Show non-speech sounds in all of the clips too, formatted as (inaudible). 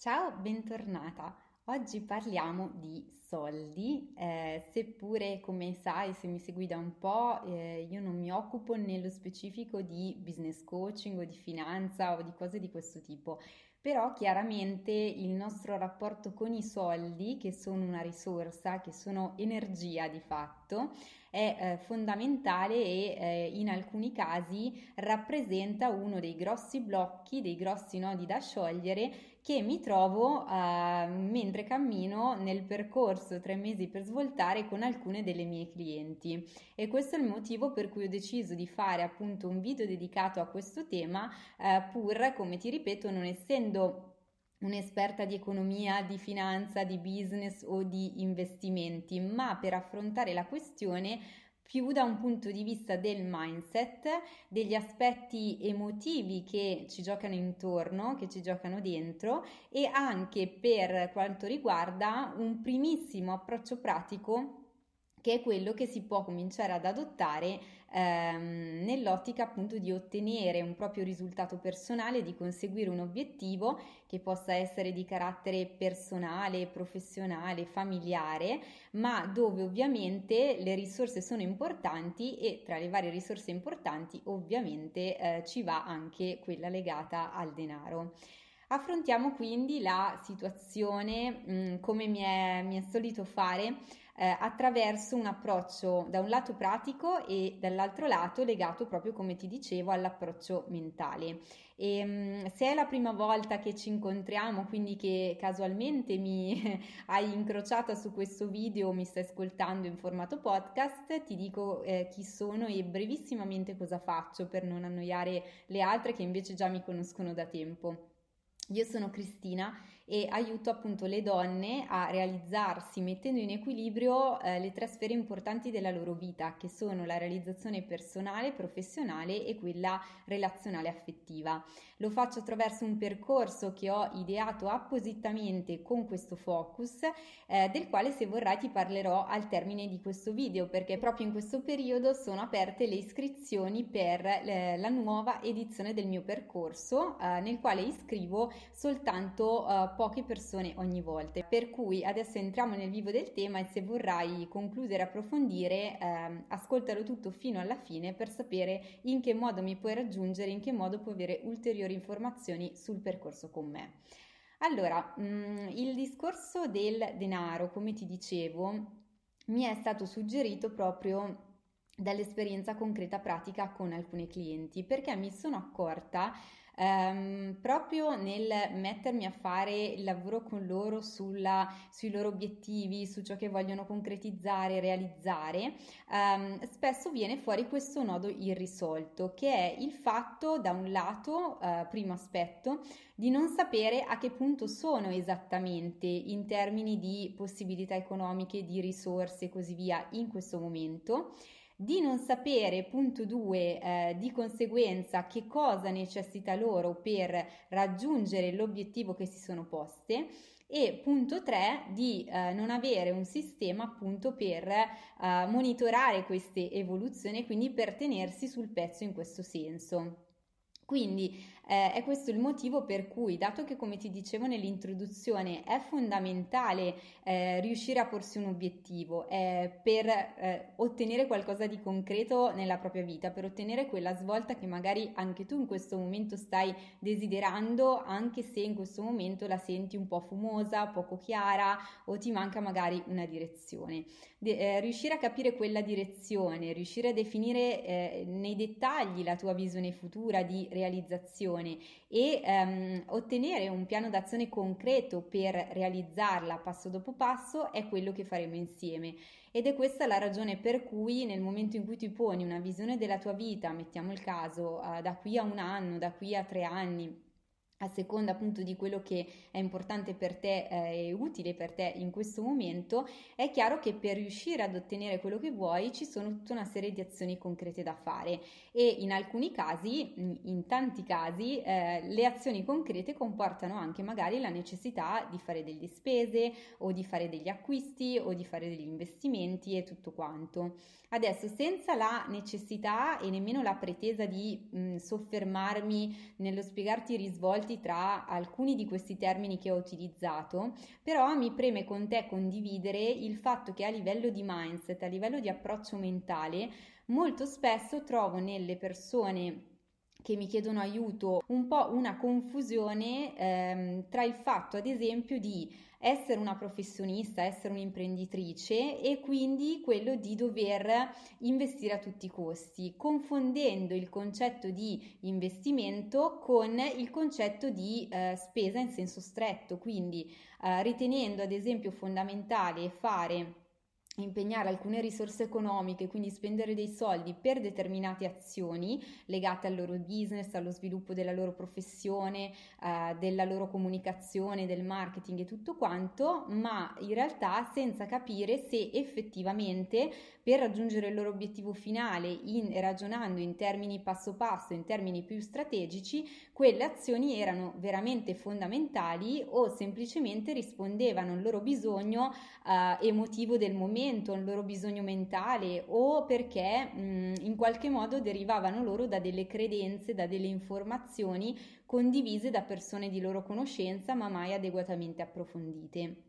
Ciao, bentornata. Oggi parliamo di soldi, eh, seppure come sai, se mi segui da un po', eh, io non mi occupo nello specifico di business coaching o di finanza o di cose di questo tipo, però chiaramente il nostro rapporto con i soldi, che sono una risorsa, che sono energia di fatto, è eh, fondamentale e eh, in alcuni casi rappresenta uno dei grossi blocchi, dei grossi nodi da sciogliere che mi trovo eh, mentre cammino nel percorso tre mesi per svoltare con alcune delle mie clienti. E questo è il motivo per cui ho deciso di fare appunto un video dedicato a questo tema eh, pur come ti ripeto non essendo un'esperta di economia, di finanza, di business o di investimenti, ma per affrontare la questione più da un punto di vista del mindset, degli aspetti emotivi che ci giocano intorno, che ci giocano dentro e anche per quanto riguarda un primissimo approccio pratico che è quello che si può cominciare ad adottare ehm, nell'ottica appunto di ottenere un proprio risultato personale, di conseguire un obiettivo che possa essere di carattere personale, professionale, familiare, ma dove ovviamente le risorse sono importanti e tra le varie risorse importanti ovviamente eh, ci va anche quella legata al denaro. Affrontiamo quindi la situazione mh, mm, come mi è, mi è solito fare eh, attraverso un approccio da un lato pratico e dall'altro lato legato proprio come ti dicevo all'approccio mentale. E, mm, se è la prima volta che ci incontriamo, quindi che casualmente mi (laughs) hai incrociata su questo video mi stai ascoltando in formato podcast, ti dico eh, chi sono e brevissimamente cosa faccio per non annoiare le altre che invece già mi conoscono da tempo. Io sono Cristina e aiuto appunto le donne a realizzarsi mettendo in equilibrio eh, le tre sfere importanti della loro vita, che sono la realizzazione personale, professionale e quella relazionale affettiva. Lo faccio attraverso un percorso che ho ideato appositamente con questo focus, eh, del quale se vorrai ti parlerò al termine di questo video, perché proprio in questo periodo sono aperte le iscrizioni per eh, la nuova edizione del mio percorso, eh, nel quale iscrivo soltanto uh, poche persone ogni volta. Per cui adesso entriamo nel vivo del tema e se vorrai concludere approfondire, eh, ascoltalo tutto fino alla fine per sapere in che modo mi puoi raggiungere, in che modo puoi avere ulteriori informazioni sul percorso con me. Allora, mh, mm, il discorso del denaro, come ti dicevo, mi è stato suggerito proprio dall'esperienza concreta pratica con alcuni clienti perché mi sono accorta ehm, proprio nel mettermi a fare il lavoro con loro sulla, sui loro obiettivi, su ciò che vogliono concretizzare, realizzare, ehm, spesso viene fuori questo nodo irrisolto, che è il fatto, da un lato, eh, primo aspetto, di non sapere a che punto sono esattamente in termini di possibilità economiche, di risorse e così via in questo momento di non sapere, punto 2, eh, di conseguenza che cosa necessita loro per raggiungere l'obiettivo che si sono poste e punto 3 di eh, non avere un sistema appunto per eh, monitorare queste evoluzioni quindi per tenersi sul pezzo in questo senso. Quindi eh, è questo il motivo per cui, dato che come ti dicevo nell'introduzione è fondamentale eh, riuscire a porsi un obiettivo eh, per eh, ottenere qualcosa di concreto nella propria vita, per ottenere quella svolta che magari anche tu in questo momento stai desiderando, anche se in questo momento la senti un po' fumosa, poco chiara o ti manca magari una direzione. De- eh, riuscire a capire quella direzione, riuscire a definire eh, nei dettagli la tua visione futura di realizzazione e ehm, ottenere un piano d'azione concreto per realizzarla passo dopo passo è quello che faremo insieme. Ed è questa la ragione per cui nel momento in cui ti poni una visione della tua vita, mettiamo il caso, eh, da qui a un anno, da qui a tre anni, a seconda appunto di quello che è importante per te eh, e utile per te in questo momento, è chiaro che per riuscire ad ottenere quello che vuoi ci sono tutta una serie di azioni concrete da fare e in alcuni casi, in tanti casi, eh, le azioni concrete comportano anche magari la necessità di fare delle spese o di fare degli acquisti o di fare degli investimenti e tutto quanto. Adesso, senza la necessità e nemmeno la pretesa di mh, soffermarmi nello spiegarti i risvolti coinvolti tra alcuni di questi termini che ho utilizzato, però mi preme con te condividere il fatto che a livello di mindset, a livello di approccio mentale, molto spesso trovo nelle persone che mi chiedono aiuto un po' una confusione ehm, tra il fatto, ad esempio, di essere una professionista, essere un'imprenditrice e quindi quello di dover investire a tutti i costi, confondendo il concetto di investimento con il concetto di eh, spesa in senso stretto, quindi eh, ritenendo ad esempio fondamentale fare impegnare alcune risorse economiche, quindi spendere dei soldi per determinate azioni legate al loro business, allo sviluppo della loro professione, eh, della loro comunicazione, del marketing e tutto quanto, ma in realtà senza capire se effettivamente per raggiungere il loro obiettivo finale, in, ragionando in termini passo passo, in termini più strategici, quelle azioni erano veramente fondamentali o semplicemente rispondevano al loro bisogno eh, emotivo del momento, al loro bisogno mentale o perché mh, in qualche modo derivavano loro da delle credenze, da delle informazioni condivise da persone di loro conoscenza ma mai adeguatamente approfondite.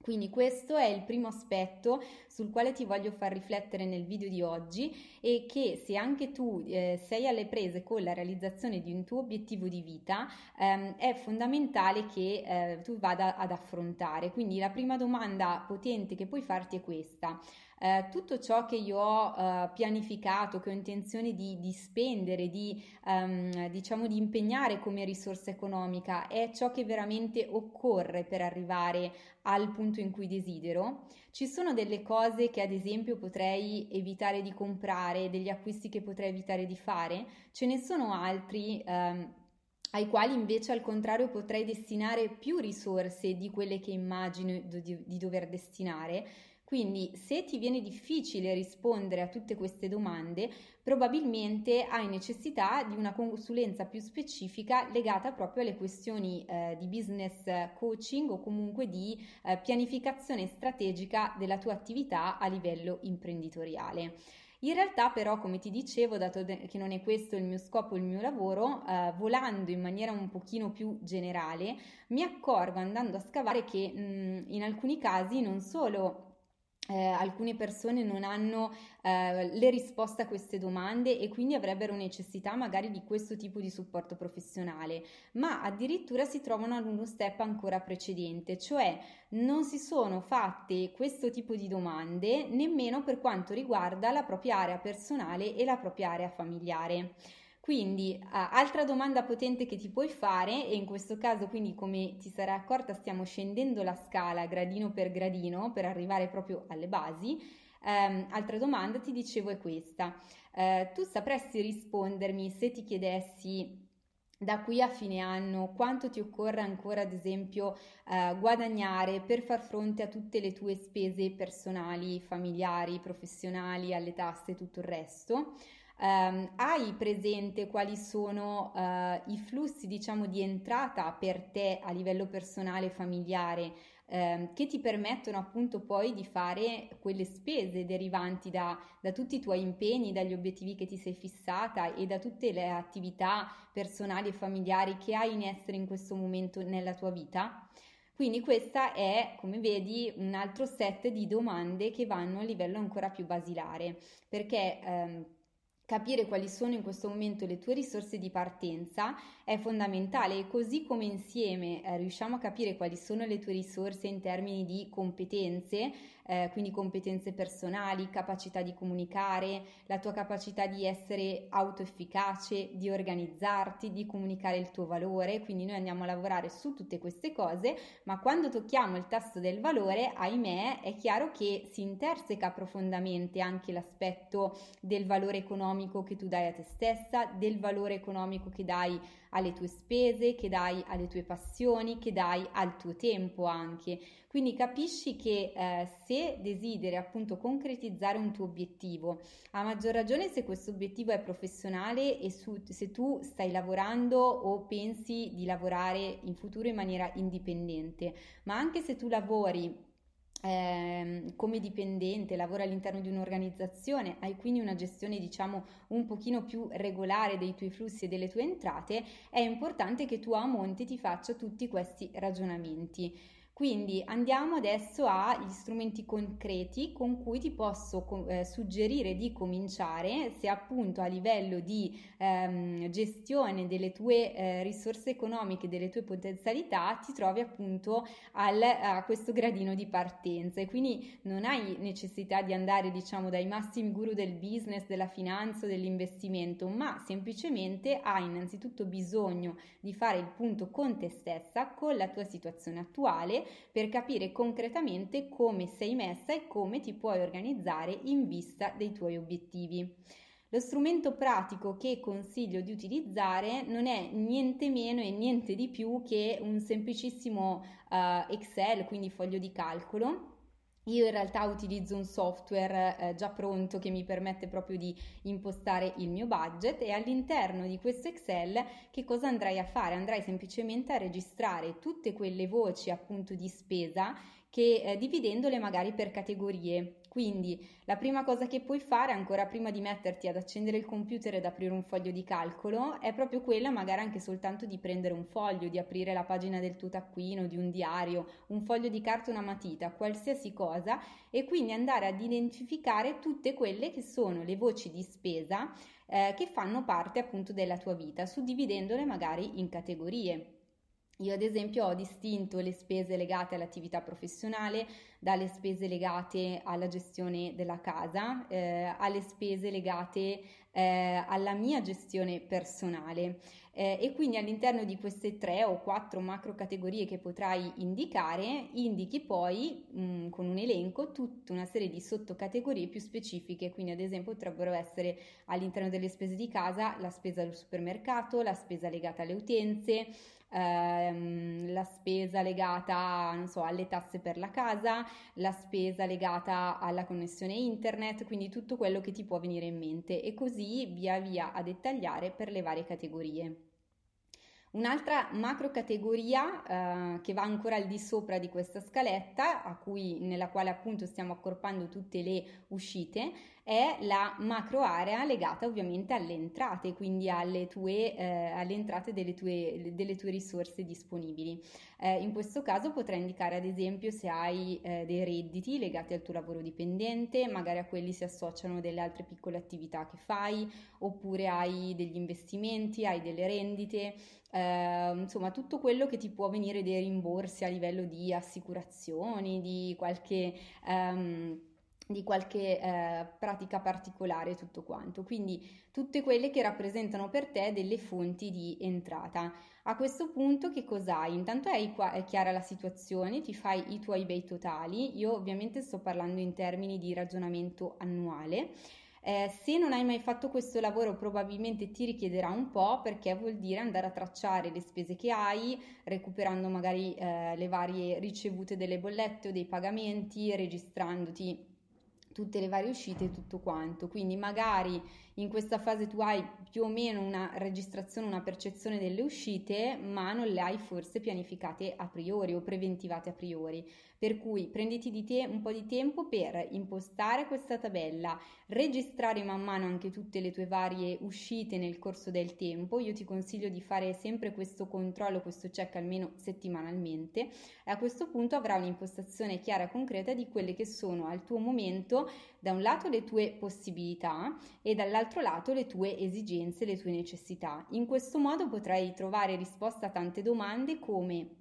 Quindi questo è il primo aspetto sul quale ti voglio far riflettere nel video di oggi e che se anche tu eh, sei alle prese con la realizzazione di un tuo obiettivo di vita ehm, è fondamentale che eh, tu vada ad affrontare. Quindi la prima domanda potente che puoi farti è questa eh, tutto ciò che io ho eh, pianificato, che ho intenzione di, di spendere, di, um, diciamo, di impegnare come risorsa economica, è ciò che veramente occorre per arrivare al punto in cui desidero. Ci sono delle cose che ad esempio potrei evitare di comprare, degli acquisti che potrei evitare di fare, ce ne sono altri. Um, ai quali invece al contrario potrei destinare più risorse di quelle che immagino di, di dover destinare, quindi se ti viene difficile rispondere a tutte queste domande, probabilmente hai necessità di una consulenza più specifica legata proprio alle questioni eh, di business coaching o comunque di eh, pianificazione strategica della tua attività a livello imprenditoriale. In realtà però, come ti dicevo, dato che non è questo il mio scopo, il mio lavoro, eh, volando in maniera un pochino più generale, mi accorgo andando a scavare che mh, in alcuni casi non solo eh, alcune persone non hanno eh, le risposte a queste domande e quindi avrebbero necessità magari di questo tipo di supporto professionale, ma addirittura si trovano ad uno step ancora precedente, cioè non si sono fatte questo tipo di domande nemmeno per quanto riguarda la propria area personale e la propria area familiare. Quindi, uh, altra domanda potente che ti puoi fare, e in questo caso, quindi come ti sarai accorta, stiamo scendendo la scala gradino per gradino per arrivare proprio alle basi. Um, altra domanda ti dicevo è questa. Uh, tu sapresti rispondermi se ti chiedessi da qui a fine anno quanto ti occorre ancora ad esempio eh, guadagnare per far fronte a tutte le tue spese personali, familiari, professionali, alle tasse e tutto il resto. Um, hai presente quali sono uh, i flussi, diciamo, di entrata per te a livello personale e familiare um, che ti permettono appunto poi di fare quelle spese derivanti da, da tutti i tuoi impegni, dagli obiettivi che ti sei fissata e da tutte le attività personali e familiari che hai in essere in questo momento nella tua vita? Quindi questa è, come vedi, un altro set di domande che vanno a livello ancora più basilare, perché ehm, Capire quali sono in questo momento le tue risorse di partenza è fondamentale e così come insieme eh, riusciamo a capire quali sono le tue risorse in termini di competenze, eh, quindi competenze personali, capacità di comunicare, la tua capacità di essere autoefficace, di organizzarti, di comunicare il tuo valore, quindi noi andiamo a lavorare su tutte queste cose, ma quando tocchiamo il tasto del valore, ahimè, è chiaro che si interseca profondamente anche l'aspetto del valore economico che tu dai a te stessa, del valore economico che dai alle tue spese, che dai alle tue passioni, che dai al tuo tempo anche. Quindi capisci che eh, se desideri appunto concretizzare un tuo obiettivo, a maggior ragione se questo obiettivo è professionale e su, se tu stai lavorando o pensi di lavorare in futuro in maniera indipendente, ma anche se tu lavori eh, come dipendente, lavora all'interno di un'organizzazione, hai quindi una gestione diciamo un pochino più regolare dei tuoi flussi e delle tue entrate, è importante che tu a monte ti faccia tutti questi ragionamenti. Quindi andiamo adesso agli strumenti concreti con cui ti posso eh, suggerire di cominciare se appunto a livello di ehm, gestione delle tue eh, risorse economiche, delle tue potenzialità, ti trovi appunto al, a questo gradino di partenza. E quindi non hai necessità di andare diciamo dai massimi guru del business, della finanza dell'investimento, ma semplicemente hai innanzitutto bisogno di fare il punto con te stessa, con la tua situazione attuale per capire concretamente come sei messa e come ti puoi organizzare in vista dei tuoi obiettivi. Lo strumento pratico che consiglio di utilizzare non è niente meno e niente di più che un semplicissimo uh, Excel, quindi foglio di calcolo io in realtà utilizzo un software eh, già pronto che mi permette proprio di impostare il mio budget e all'interno di questo Excel che cosa andrai a fare? Andrai semplicemente a registrare tutte quelle voci appunto di spesa che eh, dividendole magari per categorie. Quindi la prima cosa che puoi fare ancora prima di metterti ad accendere il computer ed aprire un foglio di calcolo è proprio quella magari anche soltanto di prendere un foglio, di aprire la pagina del tuo taccuino, di un diario, un foglio di carta, una matita, qualsiasi cosa e quindi andare ad identificare tutte quelle che sono le voci di spesa eh, che fanno parte appunto della tua vita, suddividendole magari in categorie. Io ad esempio ho distinto le spese legate all'attività professionale dalle spese legate alla gestione della casa, eh, alle spese legate eh, alla mia gestione personale. Eh, e quindi all'interno di queste tre o quattro macro categorie che potrai indicare, indichi poi mh, mm, con un elenco tutta una serie di sottocategorie più specifiche, quindi ad esempio potrebbero essere all'interno delle spese di casa la spesa del supermercato, la spesa legata alle utenze, ehm, la spesa legata so, alle tasse per la casa, la spesa legata alla connessione internet, quindi tutto quello che ti può venire in mente e così via via a dettagliare per le varie categorie. Un'altra macro categoria eh, che va ancora al di sopra di questa scaletta, cui, nella quale appunto stiamo accorpando tutte le uscite, è la macro area legata ovviamente alle entrate, quindi alle, tue, eh, alle entrate delle tue, delle tue, risorse disponibili. Eh, in questo caso potrai indicare ad esempio se hai eh, dei redditi legati al tuo lavoro dipendente, magari a quelli si associano delle altre piccole attività che fai, oppure hai degli investimenti, hai delle rendite, eh, insomma tutto quello che ti può venire dei rimborsi a livello di assicurazioni, di qualche... Um, di qualche eh, pratica particolare tutto quanto, quindi tutte quelle che rappresentano per te delle fonti di entrata. A questo punto che cos'hai? Intanto hai qua, è chiara la situazione, ti fai i tuoi bei totali, io ovviamente sto parlando in termini di ragionamento annuale. Eh, se non hai mai fatto questo lavoro probabilmente ti richiederà un po' perché vuol dire andare a tracciare le spese che hai, recuperando magari eh, le varie ricevute delle bollette o dei pagamenti, registrandoti tutte le varie uscite e tutto quanto. Quindi magari in questa fase tu hai più o meno una registrazione, una percezione delle uscite, ma non le hai forse pianificate a priori o preventivate a priori. Per cui prenditi di te un po' di tempo per impostare questa tabella, registrare man mano anche tutte le tue varie uscite nel corso del tempo. Io ti consiglio di fare sempre questo controllo, questo check almeno settimanalmente e a questo punto avrai un'impostazione chiara e concreta di quelle che sono al tuo momento da un lato le tue possibilità e dall'altro lato le tue esigenze, le tue necessità. In questo modo potrai trovare risposta a tante domande come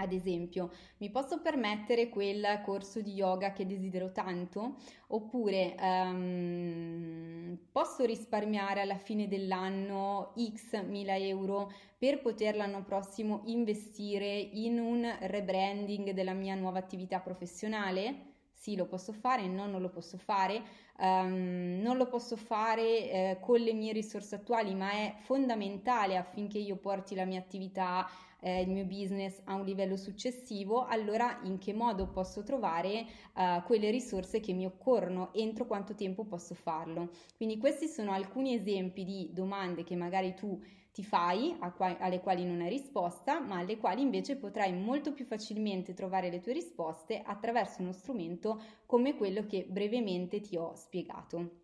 ad esempio, mi posso permettere quel corso di yoga che desidero tanto? Oppure um, posso risparmiare alla fine dell'anno x mila euro per poter l'anno prossimo investire in un rebranding della mia nuova attività professionale? Sì, lo posso fare, no, non lo posso fare. Um, non lo posso fare eh, con le mie risorse attuali, ma è fondamentale affinché io porti la mia attività eh, il mio business a un livello successivo, allora in che modo posso trovare uh, quelle risorse che mi occorrono, entro quanto tempo posso farlo. Quindi questi sono alcuni esempi di domande che magari tu ti ti fai, qua- alle quali non hai risposta, ma alle quali invece potrai molto più facilmente trovare le tue risposte attraverso uno strumento come quello che brevemente ti ho spiegato.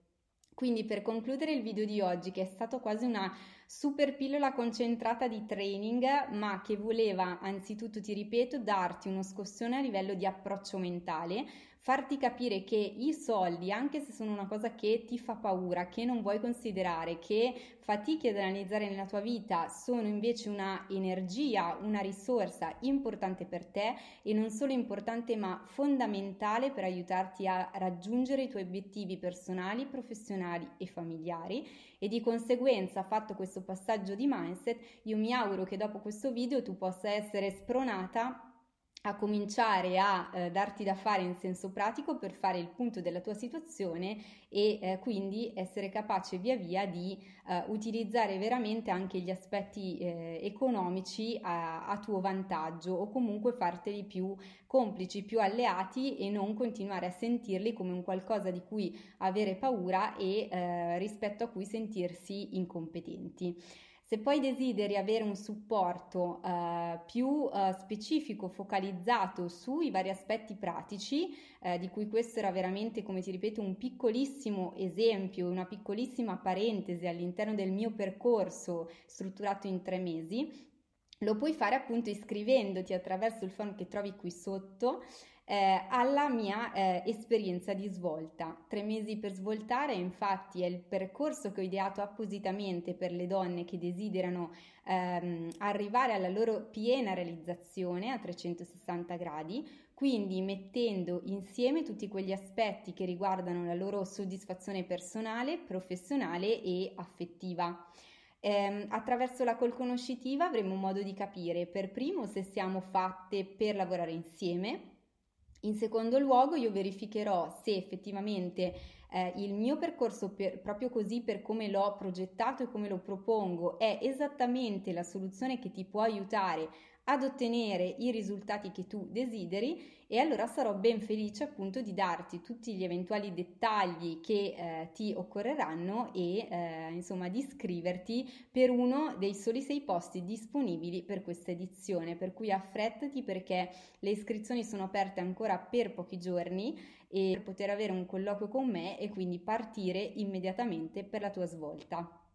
Quindi per concludere il video di oggi, che è stato quasi una super pillola concentrata di training, ma che voleva anzitutto, ti ripeto, darti uno scossone a livello di approccio mentale, farti capire che i soldi, anche se sono una cosa che ti fa paura, che non vuoi considerare, che fatichi ad analizzare nella tua vita, sono invece una energia, una risorsa importante per te e non solo importante ma fondamentale per aiutarti a raggiungere i tuoi obiettivi personali, professionali e familiari. E di conseguenza fatto questo passaggio di mindset. Io mi auguro che dopo questo video tu possa essere spronata a cominciare a eh, darti da fare in senso pratico per fare il punto della tua situazione e eh, quindi essere capace via via di eh, utilizzare veramente anche gli aspetti eh, economici a, a, tuo vantaggio o comunque farteli più complici, più alleati e non continuare a sentirli come un qualcosa di cui avere paura e eh, rispetto a cui sentirsi incompetenti. Se poi desideri avere un supporto eh, più eh, specifico, focalizzato sui vari aspetti pratici, eh, di cui questo era veramente, come ti ripeto, un piccolissimo esempio, una piccolissima parentesi all'interno del mio percorso strutturato in tre mesi, lo puoi fare appunto iscrivendoti attraverso il form che trovi qui sotto eh, alla mia eh, esperienza di svolta. Tre mesi per svoltare, infatti, è il percorso che ho ideato appositamente per le donne che desiderano ehm, arrivare alla loro piena realizzazione a 360 gradi, quindi mettendo insieme tutti quegli aspetti che riguardano la loro soddisfazione personale, professionale e affettiva. Eh, attraverso la call conoscitiva avremo modo di capire per primo se siamo fatte per lavorare insieme, in secondo luogo io verificherò se effettivamente eh, il mio percorso per, proprio così per come l'ho progettato e come lo propongo è esattamente la soluzione che ti può aiutare ad ottenere i risultati che tu desideri e allora sarò ben felice appunto di darti tutti gli eventuali dettagli che eh, ti occorreranno e eh, insomma di iscriverti per uno dei soli sei posti disponibili per questa edizione per cui affrettati perché le iscrizioni sono aperte ancora per pochi giorni e per poter avere un colloquio con me e quindi partire immediatamente per la tua svolta.